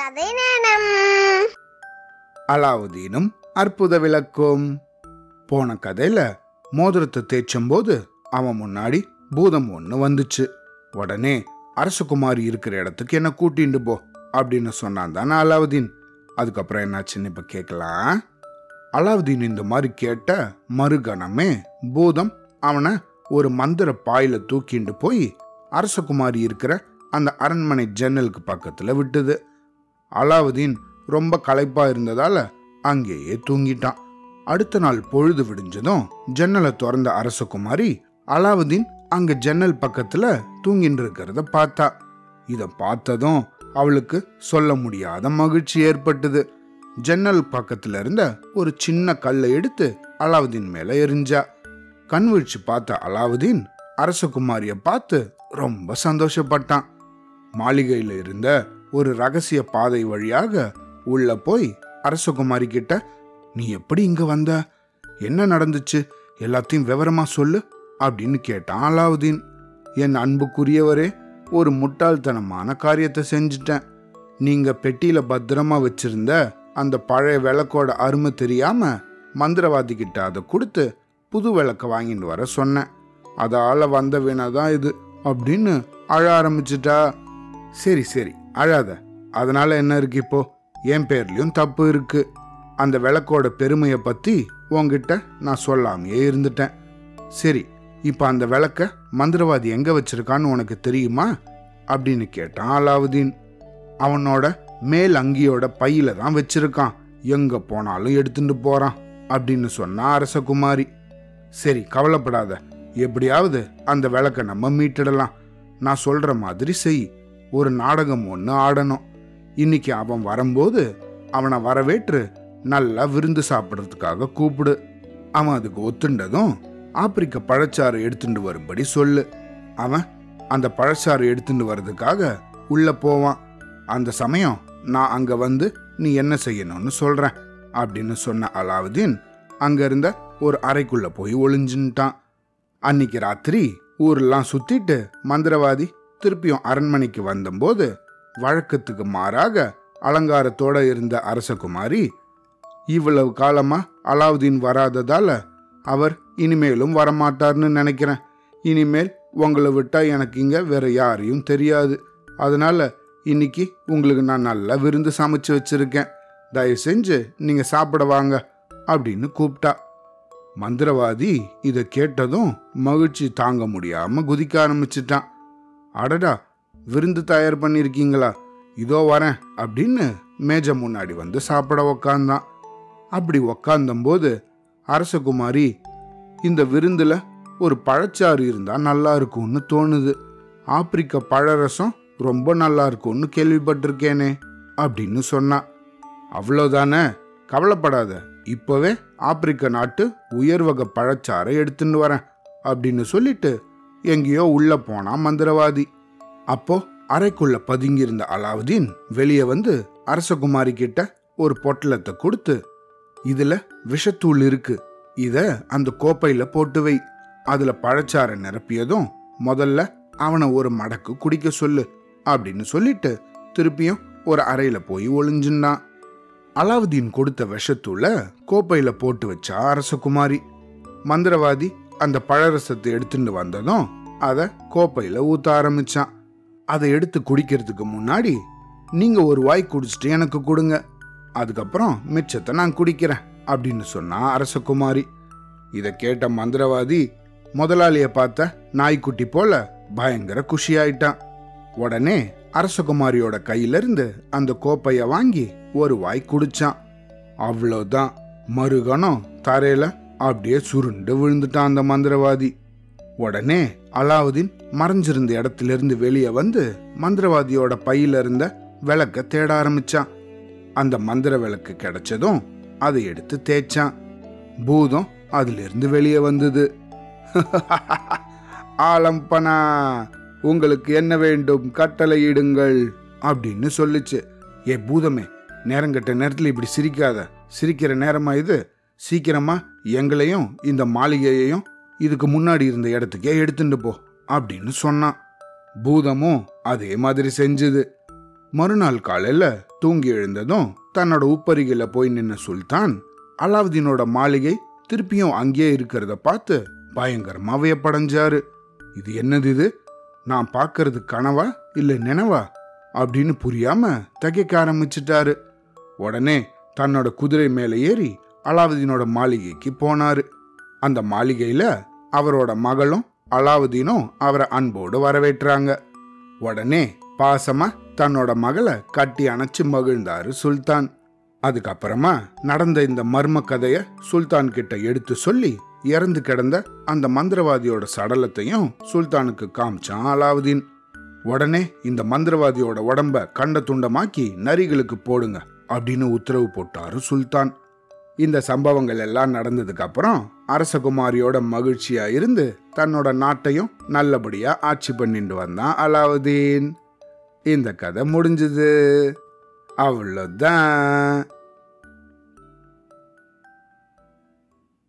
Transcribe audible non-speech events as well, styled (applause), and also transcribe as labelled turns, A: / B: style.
A: கதை நேரம்
B: அலாவுதீனும் அற்புத விளக்கும். போன கதையில மோதிரத்தை தேய்ச்சும் போது அவன் முன்னாடி பூதம் ஒன்று வந்துச்சு. உடனே அரசகுமாரி இருக்கிற இடத்துக்கு என்ன கூட்டிட்டு போ அப்படின்னு சொன்னான் தானே அலாவுதீன். அதுக்கப்புறம் என்னாச்சுன்னு இப்ப கேட்கலாம். அலாவுதீன் இந்த மாதிரி கேட்ட மறுகணமே பூதம் அவனை ஒரு மந்திர பாயில தூக்கிண்டு போய் அரசகுமாரி இருக்கிற அந்த அரண்மனை ஜன்னலுக்கு பக்கத்துல விட்டுது. அலாவுதீன் ரொம்ப களைப்பா இருந்ததால அங்கேயே தூங்கிட்டான். அடுத்த நாள் பொழுது விடிஞ்சதும் ஜன்னலை திறந்த அரசகுமாரி அலாவுதீன் அங்க ஜன்னல் பக்கத்துல தூங்கிட்டு இருக்கிறத பார்த்தா. இத பார்த்ததும் அவளுக்கு சொல்ல முடியாத மகிழ்ச்சி ஏற்பட்டது. ஜன்னல் பக்கத்துல இருந்த ஒரு சின்ன கல்லை எடுத்து அலாவுதீன் மேல எரிஞ்சா. கண் பார்த்த அலாவுதீன் அரசகுமாரிய பார்த்து ரொம்ப சந்தோஷப்பட்டான். மாளிகையில இருந்த ஒரு ரகசிய பாதை வழியாக உள்ள போய் அரசகுமாரி கிட்ட நீ எப்படி இங்க வந்த? என்ன நடந்துச்சு? எல்லாத்தையும் விவரமா சொல்லு அப்படின்னு கேட்டான் அலாவுதீன். என் அன்புக்குரியவரே ஒரு முட்டாள்தனமான காரியத்தை செஞ்சிட்டேன். நீங்க பெட்டியில பத்திரமா வச்சிருந்த அந்த பழைய விளக்கோட அருமை தெரியாம மந்திரவாதி கிட்ட அதை கொடுத்து புது விளக்க வாங்கிட்டு வர சொன்னேன். அதால வந்த வினை தான் இது அப்படின்னு அழ ஆரம்பிச்சிட்டா. சரி சரி அழாத. அதனால என்ன இருக்கு இப்போ? என் பேர்லயும் தப்பு இருக்கு. அந்த விளக்கோட பெருமையை பத்தி உங்ககிட்ட நான் சொல்லாமையே இருந்துட்டேன். சரி இப்போ அந்த விளக்க மந்திரவாதி எங்க வச்சிருக்கான்னு உனக்கு தெரியுமா? அப்படின்னு கேட்டான் அலாவுதீன். அவனோட மேல் அங்கியோட பையில தான் வச்சிருக்கான். எங்க போனாலும் எடுத்துட்டு போறான் அப்படின்னு சொன்னா அரசகுமாரி. சரி கவலைப்படாத. எப்படியாவது அந்த விளக்க நம்ம மீட்டிடலாம். நான் சொல்ற மாதிரி செய். ஒரு நாடகம் ஒன்று ஆடணும். இன்னைக்கு அவன் வரும்போது அவனை வரவேற்று நல்லா விருந்து சாப்பிட்றதுக்காக கூப்பிடு. அவன் அதுக்கு ஒத்துண்டதும் ஆப்பிரிக்க பழச்சாறு எடுத்துட்டு வரும்படி சொல்லு. அவன் அந்த பழச்சாறு எடுத்துட்டு வர்றதுக்காக உள்ள போவான். அந்த சமயம் நான் அங்க வந்து நீ என்ன செய்யணும்னு சொல்றேன் அப்படின்னு சொன்ன அலாவுதீன் அங்க இருந்த ஒரு அறைக்குள்ள போய் ஒளிஞ்சுட்டான் அன்னைக்கு ராத்திரி ஊரெல்லாம் சுத்திட்டு மந்திரவாதி திருப்பியும் அரண்மனைக்கு வந்தபோது வழக்கத்துக்கு மாறாக அலங்காரத்தோட இருந்த அரசகுமாரி இவ்வளவு காலமா அலாவுதீன் வராததால அவர் இனிமேலும் வரமாட்டார்னு நினைக்கிறேன். இனிமேல் உங்களை விட்டா எனக்கு இங்க வேற யாரையும் தெரியாது. அதனால இன்னைக்கு உங்களுக்கு நான் நல்லா விருந்து சமைச்சு வச்சிருக்கேன். தயவு செஞ்சு நீங்க சாப்பிட வாங்க அப்படின்னு கூப்பிட்டா. மந்திரவாதி இதை கேட்டதும் மகிழ்ச்சி தாங்க முடியாம குதிக்க ஆரம்பிச்சிட்டான். அடடா விருந்து தயார் பண்ணியிருக்கீங்களா இதோ வரேன் அப்படின்னு மேஜை முன்னாடி வந்து சாப்பிட உக்காந்தான். அப்படி உக்காந்தம்போது அரசகுமாரி இந்த விருந்தில் ஒரு பழச்சாறு இருந்தால் நல்லா இருக்கும்னு தோணுது. ஆப்பிரிக்க பழரசம் ரொம்ப நல்லா இருக்கும்னு கேள்விப்பட்டிருக்கேனே அப்படின்னு சொன்னான் அவ்வளோதானே கவலைப்படாத இப்போவே ஆப்பிரிக்க நாட்டு உயர்வக பழச்சாறை எடுத்துன்னு வரேன் அப்படின்னு சொல்லிட்டு எங்கேயோ உள்ள போனான் மந்திரவாதி. அப்போ அறைக்குள்ள பதுங்கியிருந்த அலாவுதீன் வெளியே வந்து அரசகுமாரி கிட்ட ஒரு பொட்டலத்தை கொடுத்து இதுல விஷத்தூள் இருக்கு. இத அந்த கோப்பையில போட்டு வை. அதுல பழச்சார நிரப்பியதும் முதல்ல அவனை ஒரு மடக்கு குடிக்க சொல்லு அப்படின்னு சொல்லிட்டு திருப்பியும் ஒரு அறையில போய் ஒளிஞ்சுன்னான் அலாவுதீன் கொடுத்த விஷத்தூள கோப்பையில போட்டு வச்சா அரசகுமாரி. மந்திரவாதி அந்த பழரசத்தை எடுத்துட்டு வந்ததும் அதை கோப்பையில் ஊத்த ஆரம்பிச்சான் அதை எடுத்து குடிக்கிறதுக்கு முன்னாடி நீங்கள் ஒரு வாய் குடிச்சிட்டு எனக்கு கொடுங்க. அதுக்கப்புறம் மிச்சத்தை நான் குடிக்கிறேன் அப்படின்னு சொன்னா அரசகுமாரி. இதை கேட்ட மந்திரவாதி முதலாளியை பார்த்த நாய்க்குட்டி போல பயங்கர குஷியாயிட்டான். உடனே அரசகுமாரியோட கையிலிருந்து அந்த கோப்பையை வாங்கி ஒரு வாய் குடிச்சான். அவ்வளோதான் மறுகணம் தரையில அப்படியே சுருண்டு விழுந்துட்டான் அந்த மந்திரவாதி. உடனே அலாவுதீன் மறைஞ்சிருந்த இடத்திலிருந்து வெளியே வந்து மந்திரவாதியோட பையில இருந்த விளக்க தேட ஆரம்பிச்சான். அந்த மந்திர விளக்கு கிடைச்சதும் அதை எடுத்து தேய்ச்சான். பூதம் அதிலிருந்து வெளியே வந்தது. (laughs) ஆலம்பனா உங்களுக்கு என்ன வேண்டும்? கட்டளையிடுங்கள் அப்படின்னு சொல்லுச்சு. ஏ பூதமே நேரங்கட்ட நேரத்தில் இப்படி சிரிக்காத. சிரிக்கிற நேரமா இது? சீக்கிரமா எங்களையும் இந்த மாளிகையையும் இதுக்கு முன்னாடி இருந்த இடத்துக்கே எடுத்துட்டு போ அப்படின்னு சொன்னான். பூதமும் அதே மாதிரி செஞ்சுது. மறுநாள் காலையில தூங்கி எழுந்ததும் தன்னோட உப்பருகில போய் நின்ன சுல்தான் அலாவுதீனோட மாளிகை திருப்பியும் அங்கேயே இருக்கிறத பார்த்து பயங்கரமா வியப்படைஞ்சாரு. இது என்னது இது? நான் பார்க்கறது கனவா இல்ல நினைவா? அப்படின்னு புரியாம தகைக்க ஆரம்பிச்சிட்டாரு. உடனே தன்னோட குதிரை மேலே ஏறி அலாவுதீனோட மாளிகைக்கு போனார். அந்த மாளிகையில் அவரோட மகளும் அலாவுதீனும் அவரை அன்போடு வரவேற்றாங்க. உடனே பாசமா தன்னோட மகளை கட்டி அணைச்சு மகிழ்ந்தாரு சுல்தான். அதுக்கப்புறமா நடந்த இந்த மர்ம கதையை சுல்தான் கிட்ட எடுத்து சொல்லி இறந்து கிடந்த அந்த மந்திரவாதியோட சடலத்தையும் சுல்தானுக்கு காமிச்சான் அலாவுதீன். உடனே இந்த மந்திரவாதியோட உடம்ப கண்ட துண்டமாக்கி நரிகளுக்கு போடுங்க அப்படின்னு உத்தரவு போட்டாரு சுல்தான். இந்த சம்பவங்கள் எல்லாம் நடந்ததுக்கு அப்புறம் அரசகுமாரியோட மகிழ்ச்சியா இருந்து தன்னோட நாட்டையும் நல்லபடியா ஆட்சி பண்ணிட்டு வந்தான் அலாவுதீன். இந்த கதை முடிஞ்சது. அவ்வளோதான்